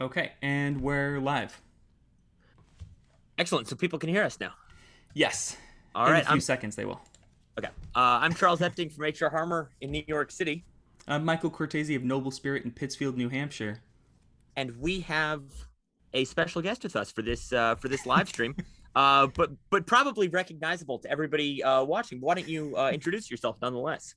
Okay, and we're live. Excellent. So people can hear us now. Yes. All in right. a few I'm, seconds they will. okay. Uh, I'm Charles Epting from HR Harmer in New York City, I'm Michael Cortese of Noble Spirit in Pittsfield, New Hampshire. and we have a special guest with us for this uh, for this live stream. Uh, but but probably recognizable to everybody uh, watching. Why don't you uh, introduce yourself nonetheless?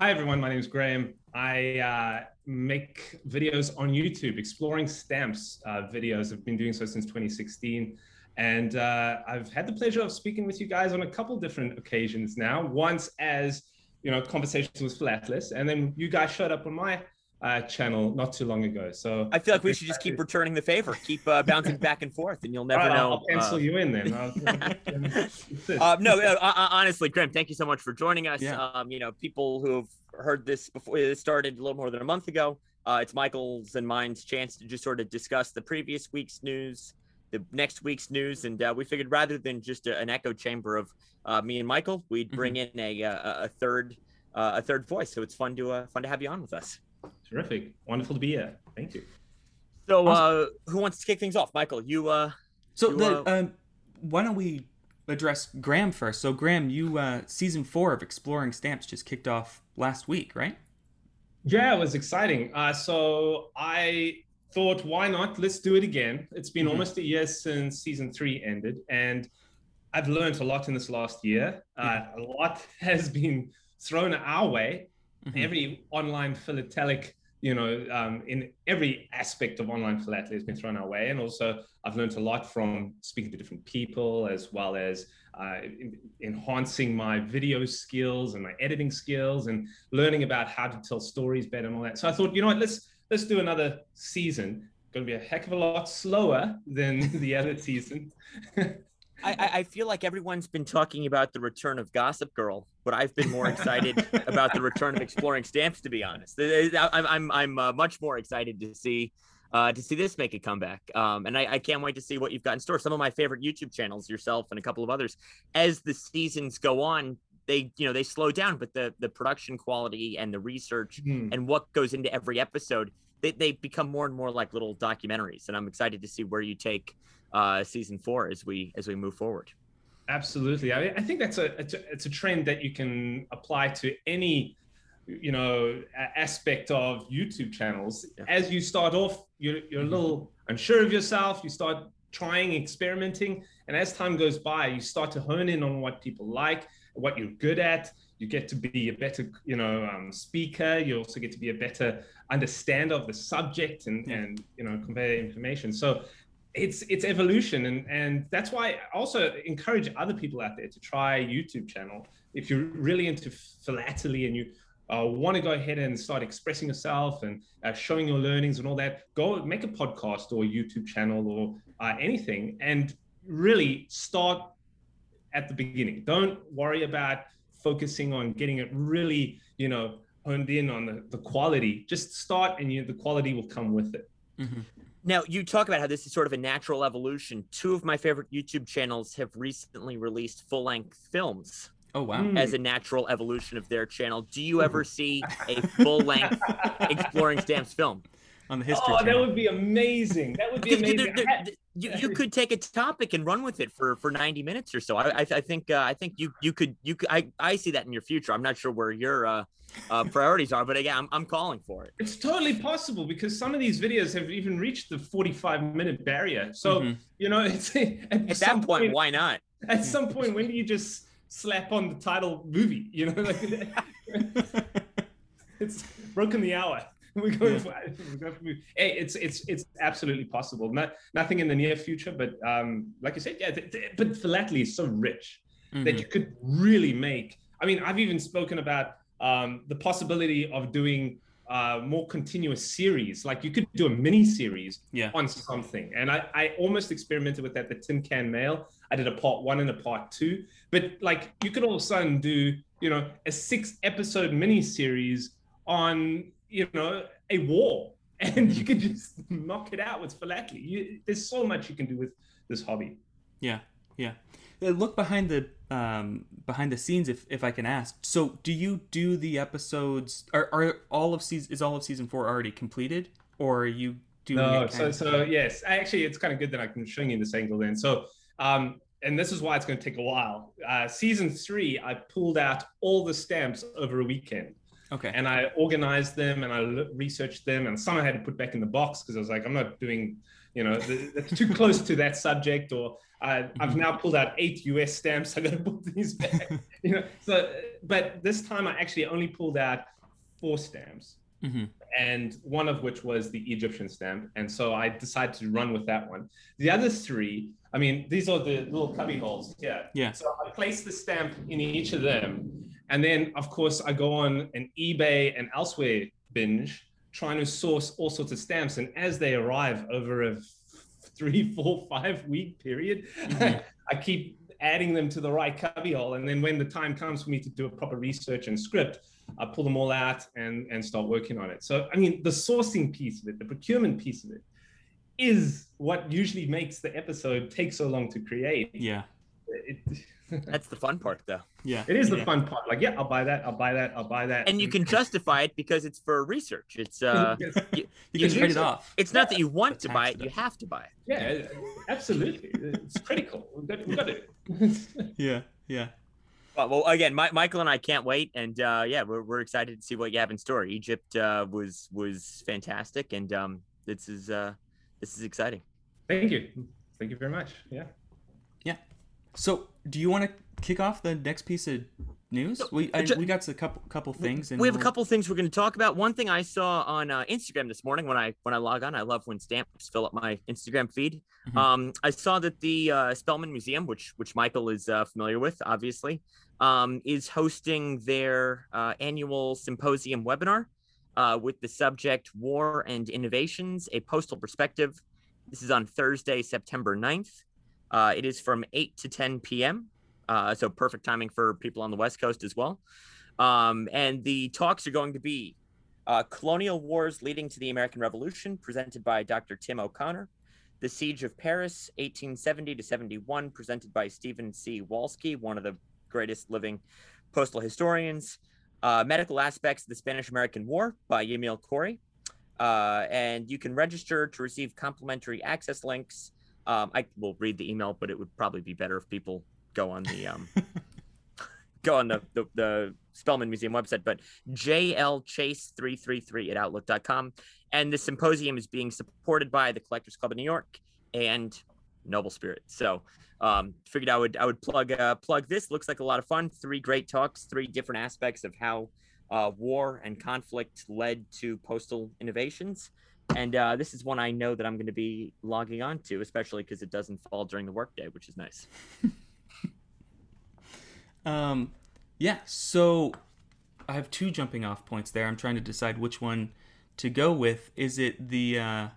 Hi everyone, my name is Graham. I uh, make videos on YouTube, exploring stamps uh, videos. I've been doing so since 2016, and uh, I've had the pleasure of speaking with you guys on a couple different occasions now. Once as you know, conversations with Atlas, and then you guys showed up on my uh, channel not too long ago. So I feel like we should just keep returning the favor, keep uh, bouncing back and forth, and you'll never All right, know. I'll, I'll pencil uh, you in then. Uh, no, uh, uh, honestly, Grim, thank you so much for joining us. Yeah. Um, you know, people who have heard this before it started a little more than a month ago. Uh, it's Michael's and mine's chance to just sort of discuss the previous week's news, the next week's news, and uh, we figured rather than just a, an echo chamber of uh, me and Michael, we'd bring in a, a, a third uh, a third voice. So it's fun to uh, fun to have you on with us. Terrific, wonderful to be here. Thank you. So, uh, who wants to kick things off? Michael, you. Uh, So You, the uh, um, why don't we address Graham first? So Graham, you uh, season four of Exploring Stamps just kicked off last week, right? Yeah, it was exciting. Uh, so I thought, why not? Let's do it again. It's been Mhm. almost a year since season three ended, and I've learned a lot in this last year. Uh, a lot has been thrown our way. Mhm. Every online philatelic, you know, um, in every aspect of online philately has been thrown our way. And also, I've learned a lot from speaking to different people, as well as uh, en- enhancing my video skills and my editing skills, and learning about how to tell stories better and all that. So I thought, you know what, let's let's do another season. Going to be a heck of a lot slower than the other season. I, I- feel like everyone's been talking about the return of Gossip Girl, but I've been more excited about the return of Exploring Stamps. To be honest, I- I'm I'm I'm uh, much more excited to see uh, to see this make a comeback. Um, and I, I can't wait to see what you've got in store. Some of my favorite YouTube channels, yourself and a couple of others, as the seasons go on, they you know they slow down, but the the production quality and the research Hmm. and what goes into every episode, they, they become more and more like little documentaries. And I'm excited to see where you take uh, season four as we as we move forward. Absolutely. I, I think that's a it's, a it's a trend that you can apply to any you know aspect of YouTube channels. Yeah. As you start off, you're you're a little unsure of yourself. You start trying, experimenting, and as time goes by, you start to hone in on what people like, what you're good at. You get to be a better, you know, um, speaker. You also get to be a better understander of the subject and Yeah. and you know convey information. So it's it's evolution and and that's why I also encourage other people out there to try a YouTube channel if you're really into philately and you uh, want to go ahead and start expressing yourself and uh, showing your learnings and all that go make a podcast or a YouTube channel or uh, anything and really start at the beginning don't worry about focusing on getting it really you know honed in on the, the quality just start and you the quality will come with it Mhm. Now, you talk about how this is sort of a natural evolution. Two of my favorite YouTube channels have recently released full length films Oh wow. Mm. as a natural evolution of their channel. Do you ever see a full length Exploring Stamps film? On the history oh, that would be amazing. That would be Because there- amazing. there- there- you, you could take a topic and run with it for, for 90 minutes or so. I, I, I think uh, I think you you could you could I, I see that in your future. I'm not sure where your uh, uh, priorities are, but again, I'm, I'm calling for it. It's totally possible because some of these videos have even reached the 45 minute barrier. So, Mhm. you know, it's at, At some that point, why not? at some point, when do you just slap on the title movie? You know, like it's broken the hour. We're going, Yeah. for, we're going for. Hey, it's it's it's absolutely possible. Not nothing in the near future, but um, like you said, yeah. th- th- but philately is so rich. that Mhm. you could really make. I mean, I've even spoken about um, the possibility of doing uh, more continuous series. Like you could do a mini series Yeah. on something. And I, I almost experimented with that, the Tin Can Mail. I did a part one and a part two. But like you could all of a sudden do, you know, a six episode mini series on, you know, a war. And you could just knock it out with philately. You, there's so much you can do with this hobby. Yeah, yeah. Uh, Look behind the um, behind the scenes, if if I can ask. So, do you do the episodes? Are are all of season is all of season four already completed, or are you Do No, so of- so yes, actually, it's kind of good that I can show you this angle then. So, um, and this is why it's going to take a while. Uh, season three, I pulled out all the stamps over a weekend, okay. and I organized them and I researched them, and some I had to put back in the box because I was like, I'm not doing, you know, th- it's too close to that subject, or I, I've now pulled out eight US stamps. I got to put these back, you know. So, but this time I actually only pulled out four stamps hmm and one of which was the Egyptian stamp. And so I decided to run with that one. The other three, I mean, these are the little cubby holes here. Yeah. So I placed the stamp in each of them. And then, of course, I go on an eBay and elsewhere binge trying to source all sorts of stamps. And as they arrive over a three, four, five week period, Mhm. I keep adding them to the right cubbyhole. And then when the time comes for me to do a proper research and script, I pull them all out and, and start working on it. So, I mean, the sourcing piece of it, the procurement piece of it, is what usually makes the episode take so long to create. Yeah. It, That's the fun part, though. Yeah. it is the yeah. fun part. Like, yeah, I'll buy that. I'll buy that. I'll buy that. And you can justify it because it's for research. It's uh, Yes. You you can write it off. it's not that you want to buy it; you have to buy it. yeah, absolutely. It's critical. We've got, we've got to. Yeah. Yeah. Well, well again, My, Michael and I can't wait, and uh, yeah, we're, we're excited to see what you have in store. Egypt uh, was was fantastic, and um, this is uh, this is exciting. Thank you. Thank you very much. Yeah, yeah. So, do you want to kick off the next piece of news? So, We I, ju- we got a couple couple things, and we have a we'll- couple things we're going to talk about. One thing I saw on uh, Instagram this morning when I when I log on, I love when stamps fill up my Instagram feed. Mhm. Um, I saw that the uh, Spellman Museum, which which Michael is uh, familiar with, obviously, um, is hosting their uh, annual symposium webinar uh, with the subject "War and Innovations: A Postal Perspective." This is on Thursday, September 9th. Uh, it is from 8 to 10 p.m. Uh, so perfect timing for people on the West Coast as well. Um, and the talks are going to be uh, Colonial Wars Leading to the American Revolution, presented by Dr. Tim O'Connor. The Siege of Paris, 1870 to 71, presented by Steven C. Walske, one of the greatest living postal historians. Uh, Medical Aspects of the Spanish American War by Emil Corey. Uh, and you can register to receive complimentary access links. Um, I will read the email, but it would probably be better if people go on the um, go on the, the the Spellman Museum website. But jlchase333 at outlook.com. And the symposium is being supported by the Collectors Club of New York and Noble Spirit. So um, figured I would I would plug uh, plug this. Looks like a lot of fun. Three great talks, three different aspects of how uh, war and conflict led to postal innovations. And uh, this is one I know that I'm going to be logging on to, especially because it doesn't fall during the workday, which is nice. Um, yeah. So I have two jumping off points there. I'm trying to decide which one to go with. Is it the? Uh,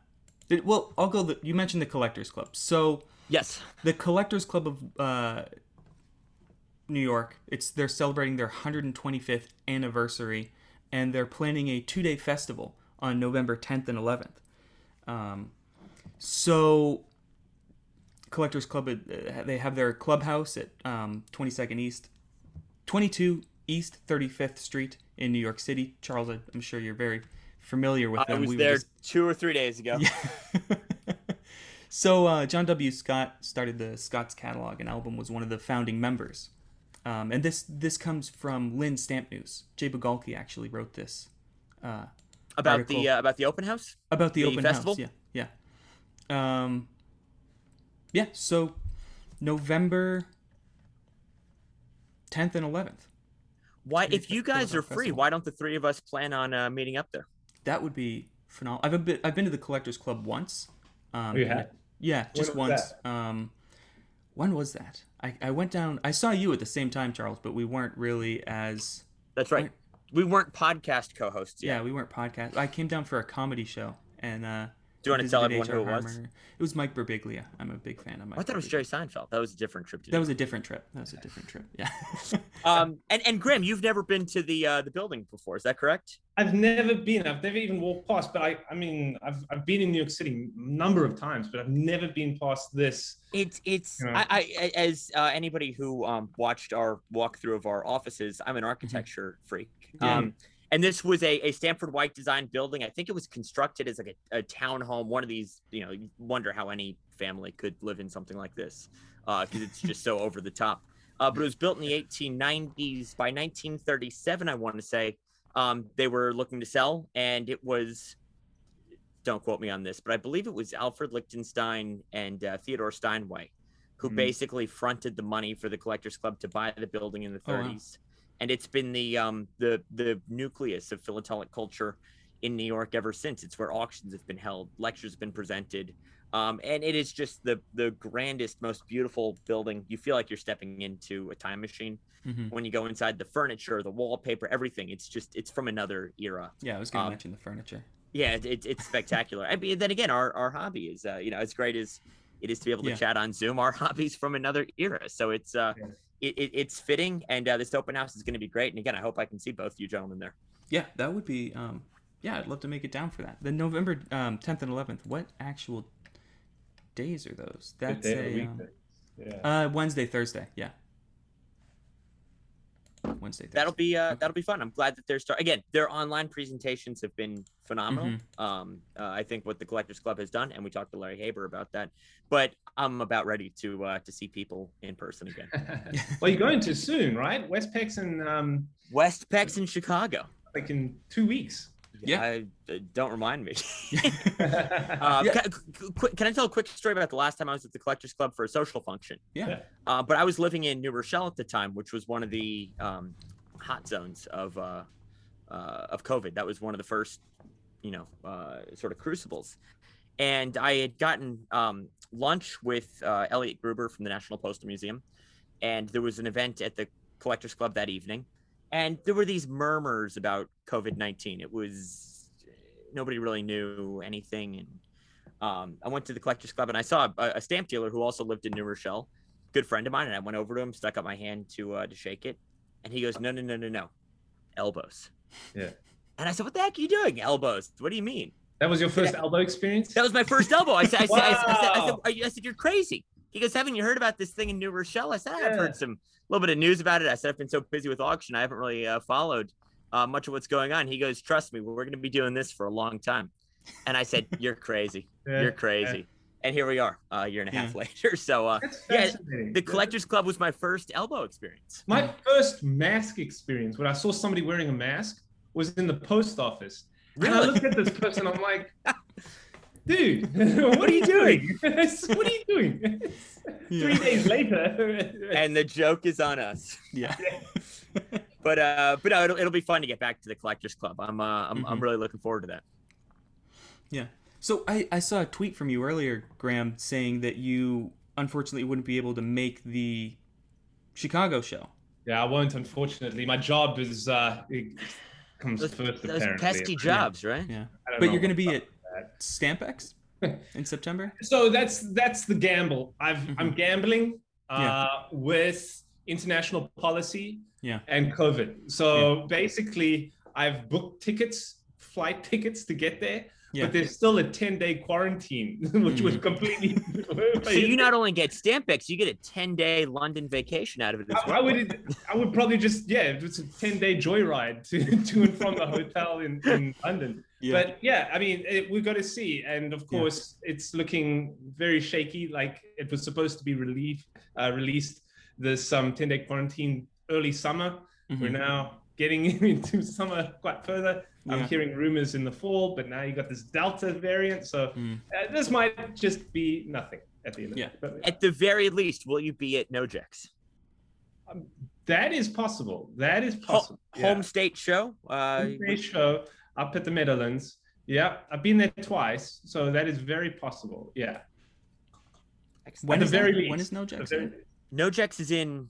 it, well, I'll go. The, you mentioned the Collectors Club. So Yes. the Collectors Club of uh, New York. It's they're celebrating their 125th anniversary, and they're planning a two-day festival on November 10th and 11th. Um, so Collectors Club, uh, they have their clubhouse at um, 22nd East, 22 East 35th Street in New York City. Charles, I'm sure you're very familiar with them. I was We there just- two or three days ago. yeah. so uh, John W. Scott started the Scott's Catalog, and album was one of the founding members. Um, and this this comes from Linn's Stamp News. Jay Bigalke actually wrote this uh, About Article. the uh, about the open house. about the, The open festival? house. Yeah, yeah, um, yeah. So November tenth and eleventh. Why, if you guys are free, festival. why don't the three of us plan on uh, meeting up there? That would be phenomenal. I've been I've been to the Collectors Club once. Um, You and have? it- Yeah, just was once. Um, when was that? I, I went down. I saw you at the same time, Charles, but we weren't really as. That's right. We weren't podcast co-hosts yet. Yeah, we weren't podcast. I came down for a comedy show, and uh, Do you want to tell everyone who it was? It was Mike Birbiglia. I'm a big fan of Mike. I thought it was Jerry Seinfeld. That was a different trip That was a different trip. That was a different trip. Yeah. Um, and and Graham, you've never been to the uh, the building before, is that correct? I've never been. I've never even walked past. But I, I mean, I've, I've been in New York City a number of times, but I've never been past this. It's it's Yeah. I, I as uh, anybody who um, watched our walkthrough of our offices, I'm an architecture freak. Yeah. Um, and this was a, a Stanford White design building. I think it was constructed as like a, a townhome, one of these. You know, you wonder how any family could live in something like this because uh, it's just so over the top. Uh, but it was built in the 1890s. By 1937, I want to say um, they were looking to sell, and it was. Don't quote me on this, but I believe it was Alfred Lichtenstein and uh, Theodore Steinway who mm-hmm. basically fronted the money for the Collectors Club to buy the building in the 30s. Oh, wow. And it's been the um, the the nucleus of philatelic culture in New York ever since. It's where auctions have been held, lectures have been presented, um, and it is just the the grandest, most beautiful building. You feel like you're stepping into a time machine mm-hmm. when you go inside. The furniture, the wallpaper, everything. It's just it's from another era. Yeah, I was going to um, mention the furniture. Yeah, it, it, it's spectacular. I mean, then again, our our hobby is uh, you know as great as it is to be able to yeah. chat on Zoom. Our hobbies from another era, so it's uh. It, it, it's fitting, and uh, this open house is going to be great. And again, I hope I can see both you gentlemen there. Yeah, that would be. Um, yeah, I'd love to make it down for that. The November um, 10th and 11th. What actual days are those? That's a, um, yeah. uh, Wednesday, Thursday. Yeah. Wednesday. Thursday. That'll be uh, okay. that'll be fun. I'm glad that they're start again. Their online presentations have been phenomenal. Mm-hmm. Um, uh, I think what the Collectors Club has done, and we talked to Larry Haber about that. But I'm about ready to uh, to see people in person again. well, you're going to soon, right? Westpex and um... Westpex in Chicago. Like in two weeks. Yeah, I, uh, don't remind me. uh, yeah. can, can, I tell a quick story about the last time I was at the Collectors Club for a social function? Yeah. Uh, but I was living in New Rochelle at the time, which was one of the um, hot zones of uh, uh, of COVID. That was one of the first, you know, uh, sort of crucibles. And I had gotten um, lunch with Elliot Gruber from the National Postal Museum, and there was an event at the Collectors Club that evening and there were these murmurs about COVID nineteen. It was nobody really knew anything, and um, I went to the collectors club and I saw a, a, stamp dealer who also lived in New Rochelle, good friend of mine, and I went over to him, stuck out my hand to uh, to shake it, and he goes, "No, no, no, no, no, elbows." Yeah. And I said, "What the heck are you doing, elbows? What do you mean?" That was your first elbow experience. That was my first elbow. I said, I, wow. said, I, said, I, said, I, said, I said, "You're crazy." He goes, "Haven't you heard about this thing in New Rochelle?" I said, "I've yeah. heard some." little bit of news about it. I said I've been so busy with auction, I haven't really uh, followed uh, much of what's going on. He goes, "Trust me, we're going to be doing this for a long time." And I said, "You're crazy. Yeah, You're crazy." Yeah. And here we are, uh, a year and a half later. So, uh, yeah, the Collectors Club was my first elbow experience. My first mask experience, when I saw somebody wearing a mask, was in the post office. Really? And I looked at this person, I'm like, dude, what are you doing? what are you doing? Three days later. and the joke is on us. Yeah. but uh, but no, it'll, it'll be fun to get back to the collectors club. I'm uh, I'm, mm-hmm. I'm really looking forward to that. Yeah. So I, I saw a tweet from you earlier, Graham, saying that you unfortunately wouldn't be able to make the Chicago show. Yeah, I won't. Unfortunately, my job is uh, comes those, first. Those pesky jobs, yeah. right? Yeah. But you're going to be at Stampex in September. So that's that's the gamble. I've mm-hmm. I'm gambling uh, yeah. with international policy yeah. and COVID. So yeah. basically, I've booked tickets, flight tickets to get there. Yeah. But there's still a 10 day quarantine, which mm. was completely. so you not only get Stampex, you get a 10 day London vacation out of it. I. I, would, I would probably just, yeah, it's a 10 day joyride to, to and from the hotel in, in London. Yeah. But yeah, I mean, it, we've got to see. And of course, yeah. it's looking very shaky. Like it was supposed to be relief, uh, released this um, 10 day quarantine early summer. Mm-hmm. We're now getting into summer quite further. Yeah. I'm hearing rumors in the fall, but now you got this Delta variant. So mm. uh, this might just be nothing at the end yeah. of it. But, At the very least, will you be at Nojex? Um, that is possible. That is possible. Ho- yeah. Home state show? Uh, home state show up at the Meadowlands. Yeah, I've been there twice, so that is very possible. Yeah. When at the very that, least. When is Nojex? Very... Nojex is in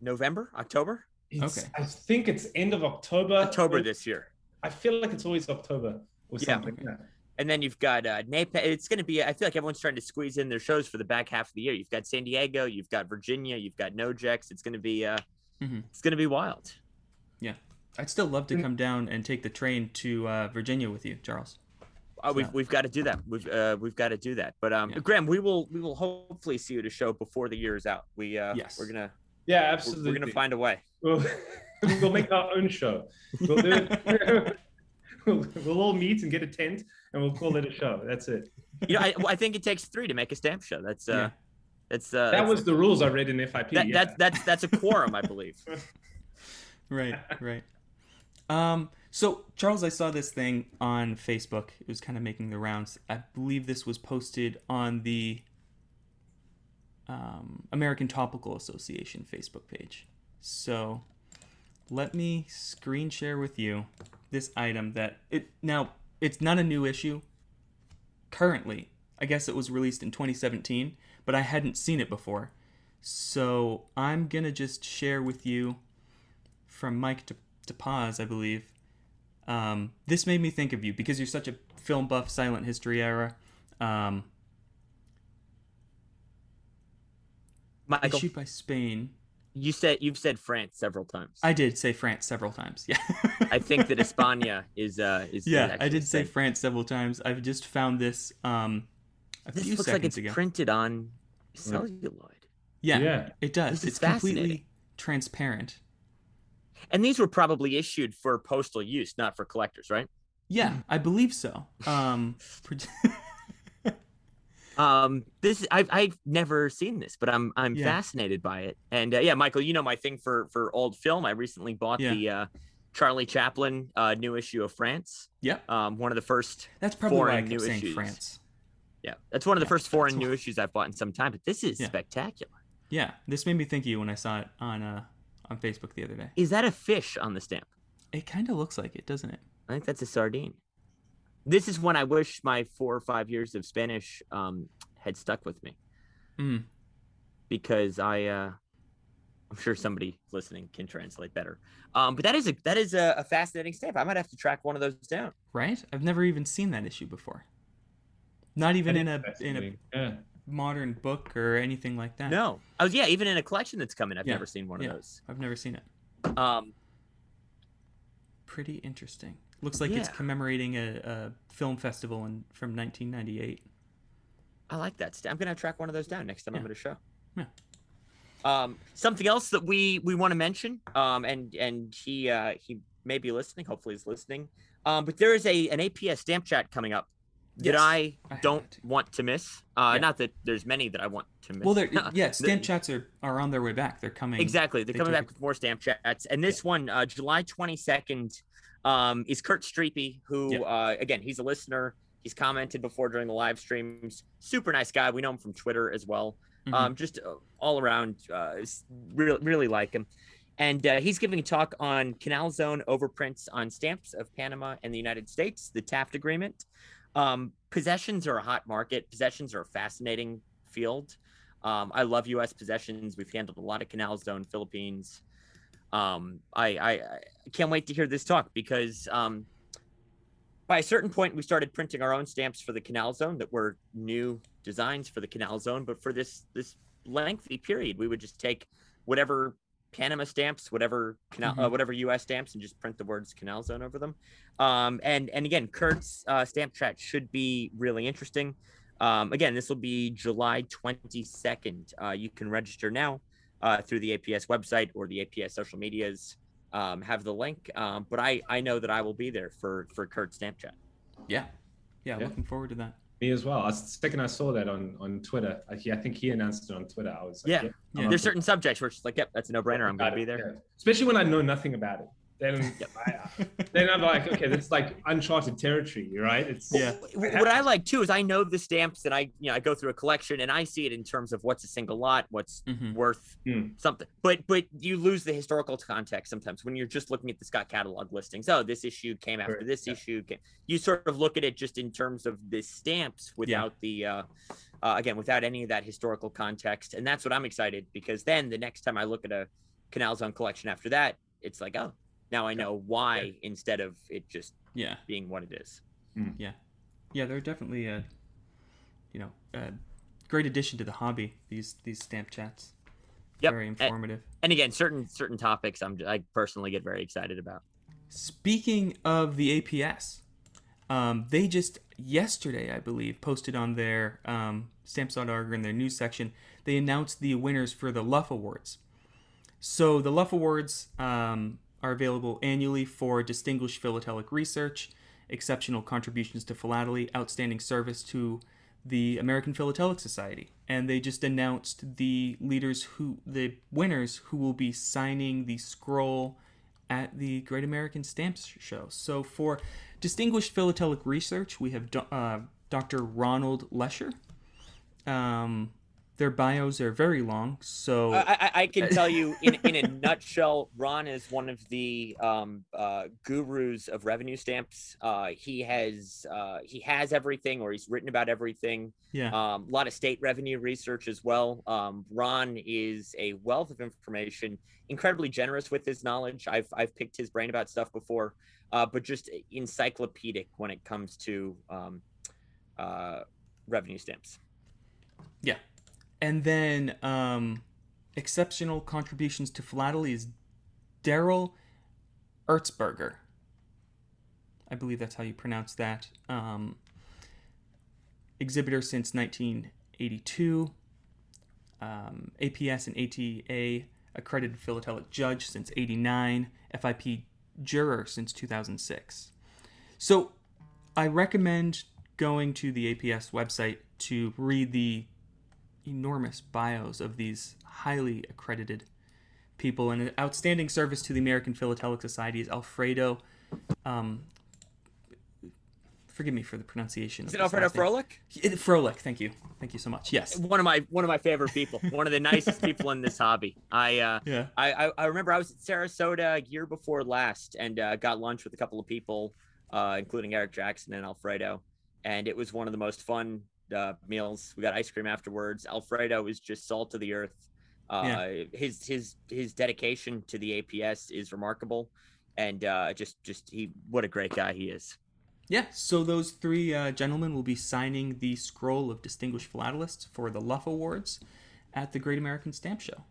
November, October. It's, okay. I think it's end of October. October this year. I feel like it's always October or yeah. something. Yeah. And then you've got uh, NAPE. It's going to be. I feel like everyone's trying to squeeze in their shows for the back half of the year. You've got San Diego, you've got Virginia, you've got Nojex. It's going to be. Uh, mm-hmm. It's going to be wild. Yeah, I'd still love to come down and take the train to uh, Virginia with you, Charles. Uh, we've, we've got to do that. We've uh, we've got to do that. But um, yeah. Graham, we will we will hopefully see you at a show before the year is out. We uh, yes, we're gonna yeah, absolutely. We're, we're gonna find a way. we'll make our own show. We'll do it. we'll, we'll all meet and get a tent, and we'll call it a show. That's it. You know, I, I think it takes three to make a stamp show. That's uh, Yeah. that's uh, That that's, was the rules I read in FIP. that, yeah. that's that's that's a quorum, I believe. right, right. Um, so Charles, I saw this thing on Facebook. It was kind of making the rounds. I believe this was posted on the um, American Topical Association Facebook page. So let me screen share with you this item that it now it's not a new issue currently. I guess it was released in 2017, but I hadn't seen it before. So I'm gonna just share with you from Mike to, to pause, I believe. Um, this made me think of you because you're such a film buff, silent history era. Um, Michael, issued by Spain. you said you've said France several times. I did say France several times. Yeah. I think that España is uh is yeah, I actually did say Spain. France several times. I've just found this um, a This few looks like it's ago. printed on celluloid. yeah, Yeah. it does. This It's completely fascinating. transparent. And these were probably issued for postal use, not for collectors, right? Yeah, I believe so. Um, pro- Um, this I've I've never seen this, but I'm I'm Yeah. fascinated by it. And uh, yeah, Michael, you know my thing for for old film. I recently bought Yeah. the uh, Charlie Chaplin uh, new issue of France. yeah, Um, one of the first. that's probably Foreign new issues. France. Yeah, that's one of the Yeah, first foreign new why- issues I've bought in some time. But this is spectacular. Yeah, this made me think of you when I saw it on uh on Facebook the other day. Is that a fish on the stamp? It kind of looks like it, doesn't it? I think that's a sardine. This is when I wish my four or five years of Spanish um, had stuck with me Mm. because I, uh, I'm sure somebody listening can translate better. Um, but that is a that is a, a fascinating stamp. I might have to track one of those down. Right? I've never even seen that issue before. Not even in a in a yeah. modern book or anything like that. No, oh yeah, even in a collection that's coming, I've Yeah, never seen one yeah. of those. I've never seen it. Um, Pretty interesting. Looks like it's commemorating a, a film festival in, from 1998. I like that. I'm gonna track one of those down next time I'm Yeah. at a show. Yeah. Um, something else that we we want to mention, um, and and he uh, he may be listening. Hopefully, he's listening. Um, but there is a an APS stamp chat coming up that Yes, I, I don't want to miss. Uh, Yeah. Not that there's many that I want to miss. Well, there yeah, stamp chats are, are on their way back. They're coming. Exactly. They're they coming back it- with more stamp chats. And this one, uh, July 22nd, um, is Kurt Streepy, who, Yeah. uh, again, he's a listener. He's commented before during the live streams. Super nice guy. We know him from Twitter as well. Mhm. Um, just uh, all around, uh, really, really like him. And uh, he's giving a talk on Canal Zone overprints on stamps of Panama and the United States, the Taft Agreement. Um, possessions are a hot market. Possessions are a fascinating field. Um, I love U.S. possessions. We've handled a lot of Canal Zone, Philippines. Um, I, I, I can't wait to hear this talk because um, by a certain point, we started printing our own stamps for the Canal Zone that were new designs for the Canal Zone. But for this this lengthy period, we would just take whatever Panama stamps, whatever canal, uh, Mhm. whatever U.S. stamps, and just print the words Canal Zone over them. Um, and and again, Kurt's uh, stamp chat should be really interesting. Um, again, this will be July 22nd. Uh, you can register now uh, through the APS website or the APS social medias. Um, have the link, um, but I I know that I will be there for for Kurt's stamp chat. yeah. yeah. Yeah. Looking forward to that. Me as well. I was, the second I saw that on on Twitter, I, he- I think he announced it on Twitter. I was like, Yeah. I'm Yeah. There's certain subjects where it's just like, yep, that's a no brainer. I'm going to be there. yeah. Especially when I know nothing about it. Then, I, then I'm like, okay, that's like uncharted territory, right? It's Yeah. Wh- What I like too is I know the stamps and I, you know, I go through a collection and I see it in terms of what's a single lot, what's Mhm. worth Hmm. something. But but you lose the historical context sometimes when you're just looking at the Scott catalog listings. Oh, this issue came after Correct, this yeah. issue. Came. You sort of look at it just in terms of the stamps without the, uh, uh, again, without any of that historical context. And that's what I'm excited because then the next time I look at a Canal Zone collection after that, it's like, oh, now I know why instead of it just Yeah. being what it is. Yeah. Yeah, they're definitely a, you know, a great addition to the hobby. These these stamp chats. Yep. Very A- informative. And again, certain certain topics I'm I personally get very excited about. Speaking of the APS, um, they just yesterday, I believe, posted on their um, stamps.org in their news section. They announced the winners for the Luff Awards. So the Luff Awards um, are available annually for distinguished philatelic research, exceptional contributions to philately, outstanding service to the American Philatelic Society. And they just announced the leaders who, the winners who will be signing the scroll at the Great American Stamps Show. So for distinguished philatelic research, we have uh, Dr. Ronald Lesher. Um, their bios are very long, so I, I, I can tell you in, in a nutshell, Ron is one of the um, uh, gurus of revenue stamps. Uh, he has uh, he has everything, or he's written about everything. yeah, Um, a lot of state revenue research as well. Um, Ron is a wealth of information, incredibly generous with his knowledge. I've I've picked his brain about stuff before, uh, but just encyclopedic when it comes to um, uh, revenue stamps. yeah. And then um, exceptional contributions to philately is Daryl Ertzberger. I believe that's how you pronounce that. Um, exhibitor since 1982. Um, APS and ATA accredited philatelic judge since 89. FIP juror since 2006. So I recommend going to the APS website to read the enormous bios of these highly accredited people and an outstanding service to the American Philatelic Society is Alfredo. Um, forgive me for the pronunciation. Is it Alfredo name. Frohlich? Thank you, thank you so much. Yes. One of my one of my favorite people. One of the nicest people in this hobby. I uh, Yeah. I, I, I remember I was at Sarasota a year before last and uh, got lunch with a couple of people, uh, including Eric Jackson and Alfredo. And it was one of the most fun uh, meals. We got ice cream afterwards. Alfredo is just salt of the earth. Uh, His his his dedication to the APS is remarkable, and uh, just just he what a great guy he is. Yeah, so those three uh, gentlemen will be signing the scroll of distinguished philatelists for the Luff Awards at the Great American Stamp Show.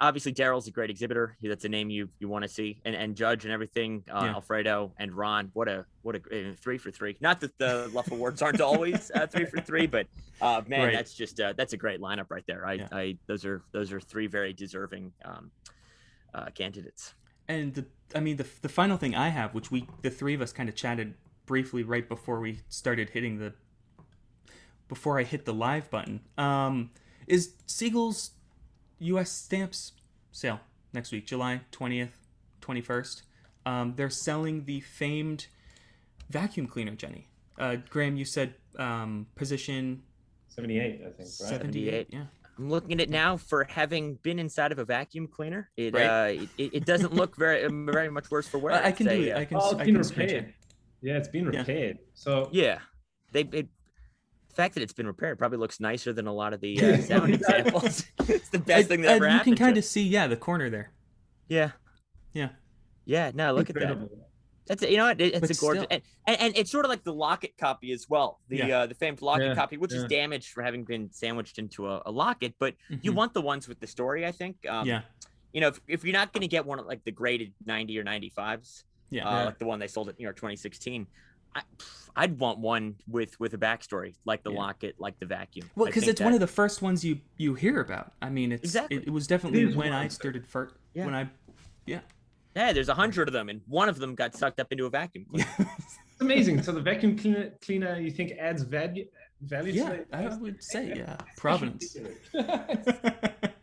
Obviously Daryl's a great exhibitor. That's a name you you want to see, and and Judge and everything. Uh, Yeah. Alfredo and Ron. What a what a uh, three for three. Not that the Luff Awards aren't always uh, three for three, but uh, man, Right. that's just uh, that's a great lineup right there. I, Yeah. I those are those are three very deserving um, uh, candidates. And the, I mean, the the final thing I have, which we the three of us kind of chatted briefly right before we started hitting the before I hit the live button, um, is Siegel's U.S. stamps sale next week, July twentieth, twenty first. Um, they're selling the famed vacuum cleaner, Jenny. Uh, Graham, you said um, position 78, I think, right? 78. Yeah. I'm looking at it now for having been inside of a vacuum cleaner. It Right. uh, it, it doesn't look very um, very much worse for wear. I, I It's can do it. I can. Oh, it's I been can screenshot. repaired. Yeah, it's been Yeah. repaired. So Yeah, they. It, the fact that it's been repaired probably looks nicer than a lot of the uh, sound Yeah. examples. it's the best Uh, thing that ever you happened. You can kind of see, yeah, the corner there. Yeah. Yeah. Yeah. No, look at that. That's it. You know what? It, it's But a gorgeous, and, and, and it's sort of like the locket copy as well. The Yeah. uh, the famed locket Yeah, copy, which is damaged for having been sandwiched into a, a locket. But you Mhm. want the ones with the story, I think. Um, yeah. You know, if, if you're not going to get one of like the graded 90 or 95s, Yeah. uh, Yeah. like the one they sold at New York 2016. I, pff, I'd want one with with a backstory, like the Yeah. locket, like the vacuum. Well, because think it's one of the first ones you you hear about. I mean, it's Exactly. it, it was definitely is when I started first. Yeah. When I, yeah, Yeah, there's a hundred of them, and one of them got sucked up into a vacuum cleaner. It's amazing. So the vacuum cleaner, cleaner you think adds value value yeah, to I would say yeah, It's provenance. ridiculous.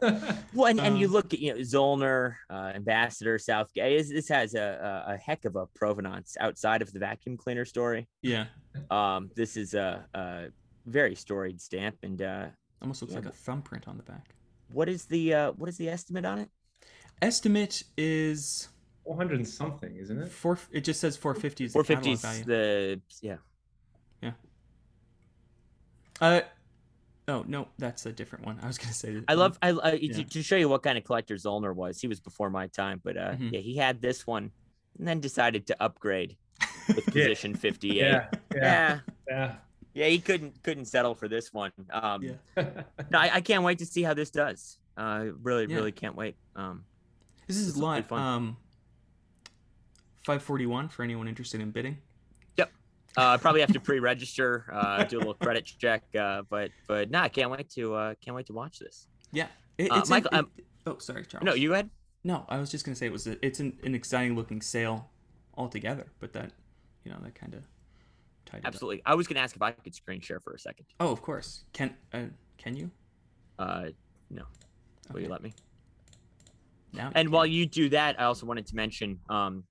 Well, and, and you Um, look at you know Zoellner, uh, Ambassador, Southgate. This, this has a, a a heck of a provenance outside of the vacuum cleaner story. yeah, Um, this is a, a very storied stamp, and uh, almost looks Yeah, like a thumbprint on the back. what is the uh, what is the estimate on it? Estimate is 400 and something, isn't it? four. It just says 450 is the Four catalog fifty. value. The yeah. Uh, oh no, that's a different one. I was gonna say. that- I love I, I Yeah. to, to show you what kind of collector Zoellner was. He was before my time, but uh, Mhm. yeah, he had this one, and then decided to upgrade with Yeah. position fifty eight. Yeah, yeah, yeah, yeah. yeah. He couldn't couldn't settle for this one. Um, Yeah. no, I, I can't wait to see how this does. Uh, really, Yeah. really can't wait. Um, This is This will be live. fun. Um, 541 for anyone interested in bidding. Uh, I probably have to pre-register, uh, do a little credit check, uh, but but nah, I can't wait to uh, can't wait to watch this. Yeah, it, it's Michael, um, it- oh, sorry, Charles. No, you had No, I was just gonna say it was a, it's an, an exciting looking sale altogether, but that you know that kind of tied it up. Absolutely. I was going to ask if I could screen share for a second. Oh, of course. Can uh, can you? Uh, no. Will you let me? Now. And while you do that, I also wanted to mention um,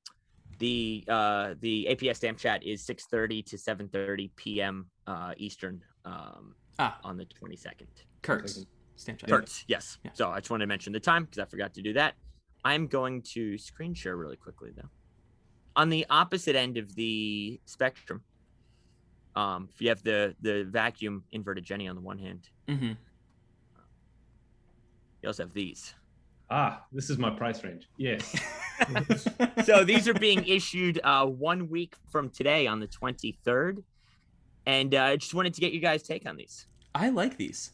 the uh, the APS stamp chat is 6:30 to 7:30 p.m. Uh, Eastern um, ah, on the 22nd. Kurt's, stamp chat. Kurt's, yes. Yeah. So I just wanted to mention the time because I forgot to do that. I'm going to screen share really quickly though. On the opposite end of the spectrum, um, if you have the the vacuum inverted Jenny on the one hand, Mm-hmm. you also have these. Ah, this is my price range. Yes. so these are being issued uh, one week from today on the 23rd. And uh, I just wanted to get you guys' take on these. I like these.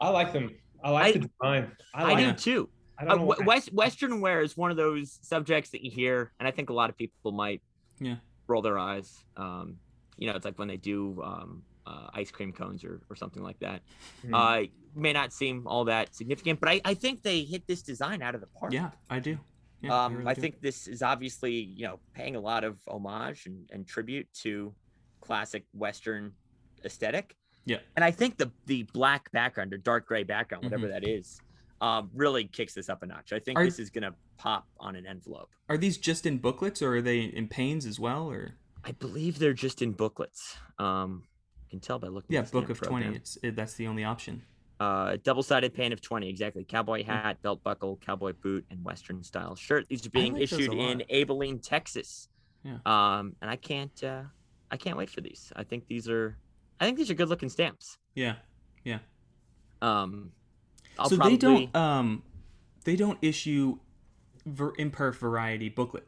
I like them. I like I- the design. I, I, do it. too. I Uh, don't know w- why. West, Western wear is one of those subjects that you hear, and I think a lot of people might Yeah. roll their eyes. Um, you know, it's like when they do um, uh, ice cream cones or, or something like that. Hmm. Uh, may not seem all that significant, but I, I think they hit this design out of the park. Yeah, I do. Yeah, I um, really I think this is obviously, you know, paying a lot of homage and, and tribute to classic Western aesthetic. Yeah. And I think the the black background or dark gray background, whatever Mhm. that is, um, really kicks this up a notch. I think Are- this is gonna pop on an envelope. Are these just in booklets or are they in panes as well? Or I believe they're just in booklets. Um, you can tell by looking. yeah, at the book of twenty. It's it, that's the only option. Uh, double-sided pan of twenty, exactly. Cowboy hat, belt buckle, cowboy boot, and Western style shirt. These are being like issued in. Abilene, Texas. Yeah. Um, and I can't, uh, I can't wait for these. I think these are, I think these are good-looking stamps. Yeah. Um, I'll so probably, they don't um they don't issue ver- imperf variety booklet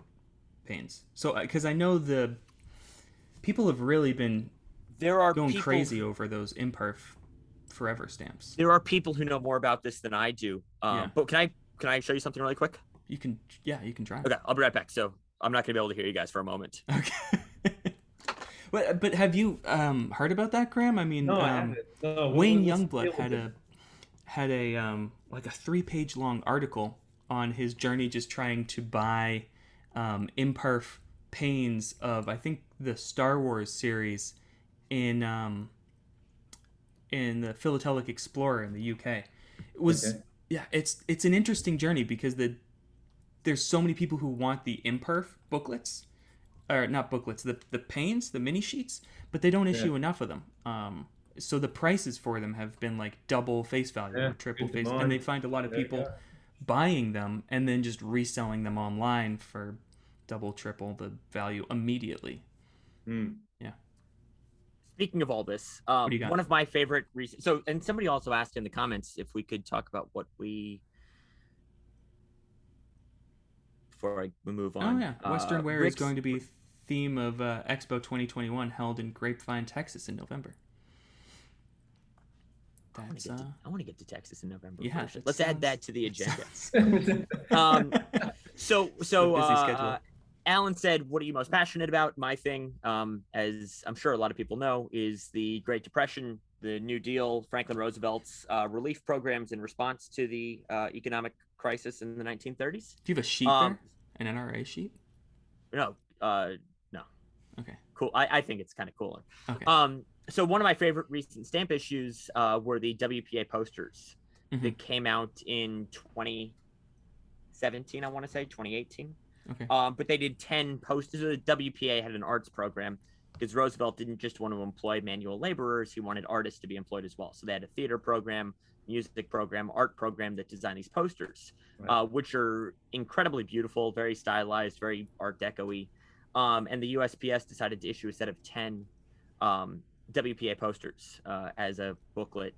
panes. So because I know the people have really been there are going crazy over those imperf forever stamps. There are people who know more about this than I do. Um, Yeah. but can I, can I show you something really quick? You can yeah, you can try. Okay, I'll be right back. So I'm not gonna be able to hear you guys for a moment. Okay. but but have you um heard about that, Graham? I mean, no, um, haven't. No, Wayne Youngblood had a had a um like a three page long article on his journey just trying to buy um imperf panes of I think the Star Wars series in um in the Philatelic Explorer in the UK. It was Okay. yeah, it's it's an interesting journey because the there's so many people who want the imperf booklets or not booklets, the the panes, the mini sheets, but they don't issue enough of them. Um, so the prices for them have been like double face value Yeah, or triple face, and they find a lot of you people buying them and then just reselling them online for double, triple the value immediately. Hmm. Speaking of all this, um, do you got? one of my favorite reasons. So, and somebody also asked in the comments if we could talk about what we. Before I we move on. Oh yeah, Western uh, Wear is going to be theme of uh, Expo 2021 held in Grapevine, Texas in November. I want That's to get, uh, to, I wanna get to Texas in November. yeah, Let's add that to the agenda. um, so, so Alan said, "What are you most passionate about?" My thing, um, as I'm sure a lot of people know, is the Great Depression, the New Deal, Franklin Roosevelt's uh, relief programs in response to the uh, economic crisis in the 1930s. Do you have a sheet Um, there? An NRA sheet? No, uh, no, Okay. cool. I, I think it's kind of cooler. Okay. Um, so one of my favorite recent stamp issues uh, were the WPA posters Mhm. that came out in 2017. I want to say 2018. Okay. Um, but they did 10 posters. The WPA had an arts program because Roosevelt didn't just want to employ manual laborers; he wanted artists to be employed as well. So they had a theater program, music program, art program that designed these posters, Right. uh, which are incredibly beautiful, very stylized, very Art Deco-y. Um, and the USPS decided to issue a set of 10 um, WPA posters uh, as a booklet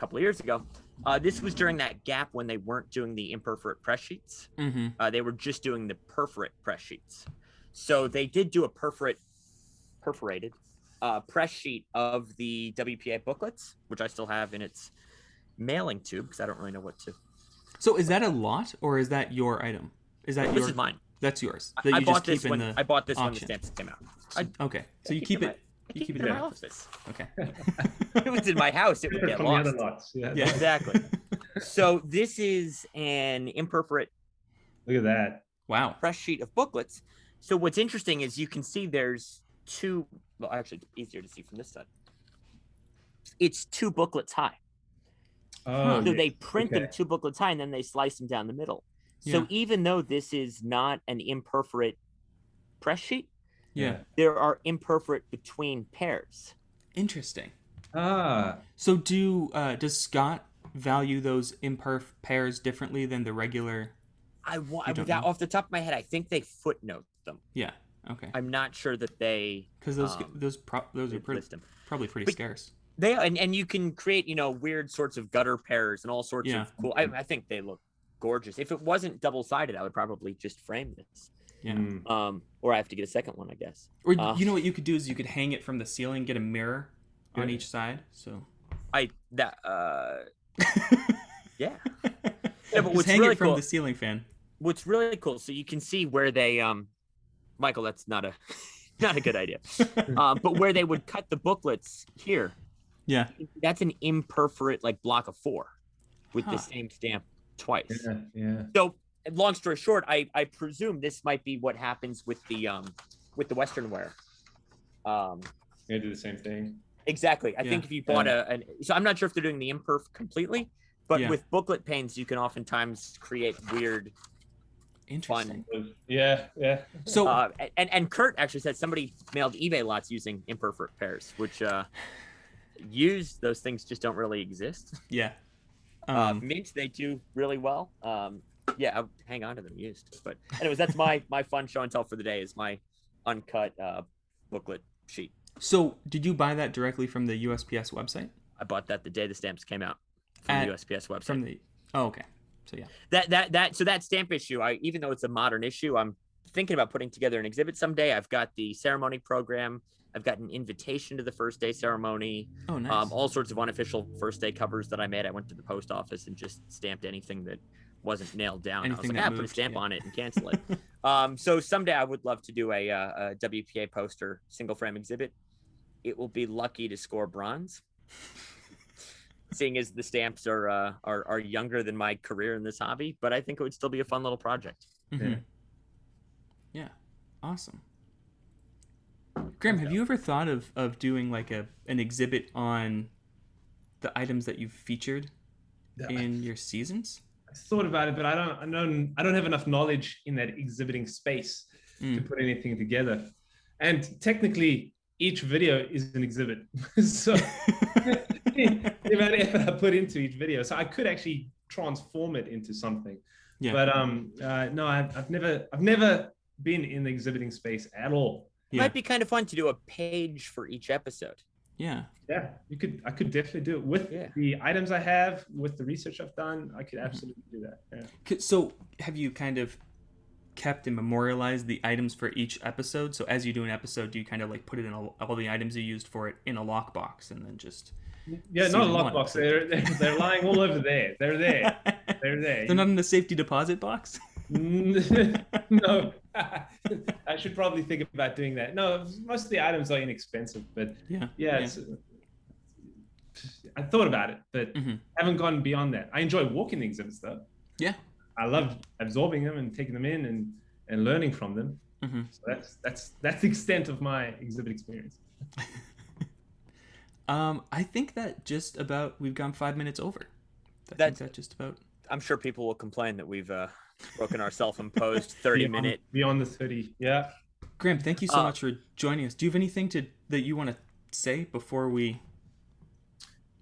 couple of years ago. Uh, this was during that gap when they weren't doing the imperforate press sheets. Mm-hmm. Uh, they were just doing the perforate press sheets. So they did do a perforate, perforated uh, press sheet of the WPA booklets, which I still have in its mailing tube because I don't really know what to. So is that a lot or is that your item? Is that This your? is mine. That's yours. I- you I just bought keep this in when the. I bought this when the stamps came out. okay, so I you keep keep it I You keep it in in my your office. Okay. if it was in my house, it would Different get from lost. lots. Yeah. Yeah. Exactly. So this is an imperforate Look at that. Wow. press sheet of booklets. So what's interesting is you can see there's two. Well, actually, it's easier to see from this side. It's two booklets high. Oh, So yeah. they print them two booklets high, and then they slice them down the middle. So Yeah. even though this is not an imperforate press sheet, Yeah. there are imperforate between pairs. Interesting. Ah, So do uh, does Scott value those imperf pairs differently than the regular? I wa- You don't know? off the top of my head, I think they footnote them. Yeah. Okay. I'm not sure that they Because those um, those pro- those are pretty, them. probably pretty But- scarce. They and, and you can create you know weird sorts of gutter pairs and all sorts Yeah. of cool. I, I think they look gorgeous. If it wasn't double sided, I would probably just frame this. Yeah. mm. Um, or I have to get a second one, I guess. Or Uh, you know what you could do is you could hang it from the ceiling, get a mirror on each side. So I that uh yeah. yeah, but Just what's hang really it from cool- the ceiling fan. What's really cool, so you can see where they um, Michael, that's not a not a good idea. um, but where they would cut the booklets here, Yeah. that's an imperforate like block of four, with Huh. the same stamp twice. yeah, yeah. So, long story short, I I presume this might be what happens with the um with the Western wear. Um, Gonna do the same thing. exactly. I Yeah. think if you bought a, an, so I'm not sure if they're doing the imperf completely, but Yeah. with booklet paints, you can oftentimes create weird. Interesting. Yeah, yeah. So Uh, and and Kurt actually said somebody mailed eBay lots using imperfect pairs, which uh, use those things just don't really exist. yeah. Uh, Um, mint they do really well. Um, yeah, I'll hang on to them used. But anyways, that's my my fun show and tell for the day is my uncut uh, booklet sheet. so did you buy that directly from the USPS website? I bought that the day the stamps came out from At- the USPS website. From the Oh, okay. So yeah. that that that so that stamp issue, I even though it's a modern issue, I'm thinking about putting together an exhibit someday. I've got the ceremony program. I've got an invitation to the first day ceremony. Oh, nice. um, all sorts of unofficial first day covers that I made. I went to the post office and just stamped anything that wasn't nailed down. I was Anything like, that ah, put a stamp yeah. on it and cancel it. um, so someday I would love to do a, uh, a WPA poster single frame exhibit. It will be lucky to score bronze, seeing as the stamps are, uh, are are younger than my career in this hobby. But I think it would still be a fun little project. Mhm. Yeah. Awesome. Graham, have you ever thought of, of doing like a an exhibit on the items that you've featured in your seasons? I thought about it, but I don't, I don't, I don't have enough knowledge in that exhibiting space to Mm. put anything together. And technically, each video is an exhibit. so the amount of effort I put into each video, so I could actually transform it into something. Yeah. But um, uh, no, I've, I've never, I've never been in the exhibiting space at all. It Yeah. might be kind of fun to do a page for each episode. Yeah. Yeah, you could, I could definitely do it with Yeah. the items I have, with the research I've done. I could Mm-hmm. absolutely do that. Yeah. So, have you kind of kept and memorialized the items for each episode? So, as you do an episode, do you kind of like put it in a, all the items you used for it in a lockbox and then just. Yeah, not a lockbox. They're, they're they're lying all over there. They're there. They're there. They're not in the safety deposit box? no, I should probably think about doing that. No, most of the items are inexpensive, but Yeah. yeah, It's, I thought about it, but Mhm. haven't gone beyond that. I enjoy walking the exhibits though. Yeah. I love absorbing them and taking them in and and learning from them. Mhm. So that's that's that's the extent of my exhibit experience. Um, I think that just about we've gone five minutes over. I That's- think that just about. I'm sure people will complain that we've uh, broken our self-imposed 30 Beyond- minute. beyond the thirty. Yeah. Graham, thank you so Uh, much for joining us. Do you have anything to that you want to say before we?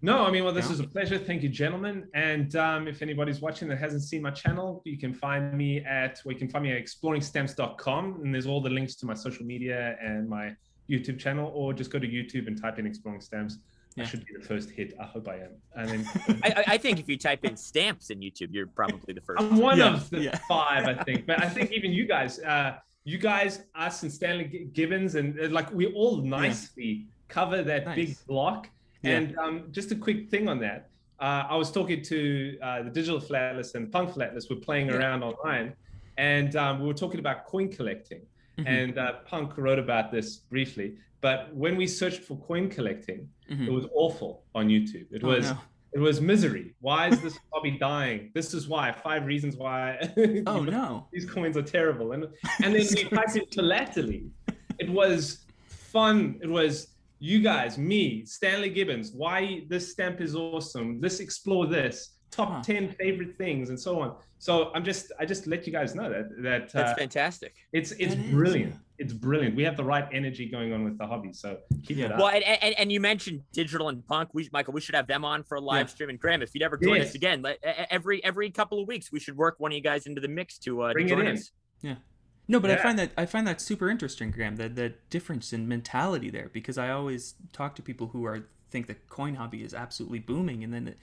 No, I mean, well, this Yeah. is a pleasure. Thank you, gentlemen. And um, if anybody's watching that hasn't seen my channel, you can find me at, well, you can find me at exploringstamps.com. And there's all the links to my social media and my YouTube channel, or just go to YouTube and type in Exploring Stamps. Yeah. I should be the first hit. I hope I am. And then I, I- I think if you type in stamps in YouTube, you're probably the first. I'm one Yeah, of the yeah. five, I think. But I think even you guys, uh, you guys, us and Stanley Gibbons, and uh, like we all nicely cover that big block. Yeah. And um, just a quick thing on that. Uh, I was talking to uh, the digital Philatelist and punk Philatelist. We're playing Yeah. around online, and um, we were talking about coin collecting. Mhm. And uh, Punk wrote about this briefly. But when we searched for coin collecting, Mhm. it was awful on YouTube. It Oh, was no. it was misery. Why is this hobby dying? This is why. Five reasons why. oh no, these coins are terrible. And and then we typed it philately. It was fun. It was you guys, me, Stanley Gibbons. Why this stamp is awesome. Let's explore this. Top huh. ten favorite things and so on. So I'm just I just let you guys know that that that's uh, fantastic. It's it's brilliant. It's brilliant. We have the right energy going on with the hobby, so keep yeah. it up. Well, and, and, and, you mentioned digital and punk. We Michael, we should have them on for a live yeah. stream. And Graham, if you'd ever join yes. us again, like, every every couple of weeks, we should work one of you guys into the mix to, uh, Bring to join it in. us. Yeah. No, but yeah. I find that I find that super interesting, Graham. The the difference in mentality there, because I always talk to people who are think the coin hobby is absolutely booming, and then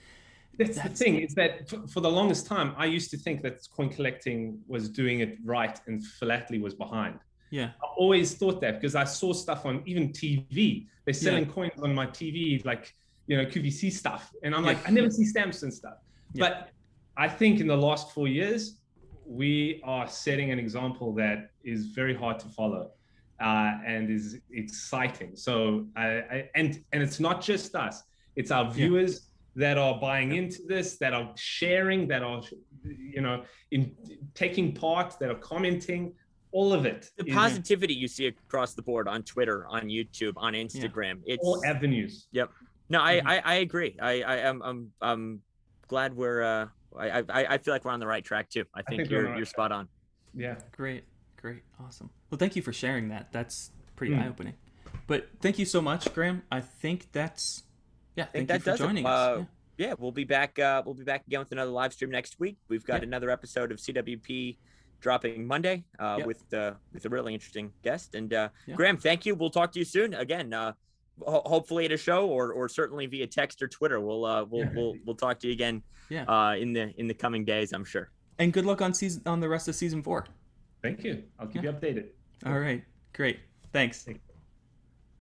that's, that's, the thing is that for, the longest time i used to think that coin collecting was doing it right and philately was behind. Yeah. I always thought that because i saw stuff on even tv they're selling yeah. coins on my tv like you know qvc stuff. And i'm yeah. like i never see stamps and stuff. Yeah. but i think in the last four years we are setting an example that is very hard to follow uh, and is exciting. So I, I, and and it's not just us. It's our viewers that are buying into this, that are sharing, that are, you know, in taking part, that are commenting, all of it. The positivity you see across the board on Twitter, on YouTube, on Instagram. Yeah. It's all avenues. Yep. No, I, mm-hmm. I, I, agree. I, I am, I'm, I'm glad we're, uh, I, I, I feel like we're on the right track too. I think, I think you're, right you're spot on. Yeah. Great. Great. Awesome. Well, thank you for sharing that. That's pretty mm. eye opening. But thank you so much, Graham. I think that's yeah, I think that does joining it. us. Uh, yeah. yeah. we'll be back. Uh, we'll be back again with another live stream next week. We've got yeah. another episode of CWP dropping Monday uh, yep. with uh, with a really interesting guest. And uh, yeah. Graham, thank you. We'll talk to you soon. Again, uh, ho- hopefully at a show or or certainly via text or Twitter. We'll uh, we'll yeah. we'll we'll talk to you again. Yeah. Uh, in the in the coming days, I'm sure. And good luck on season on the rest of season four. Thank you. I'll keep yeah. you updated. All right. Great. Thanks. Thanks.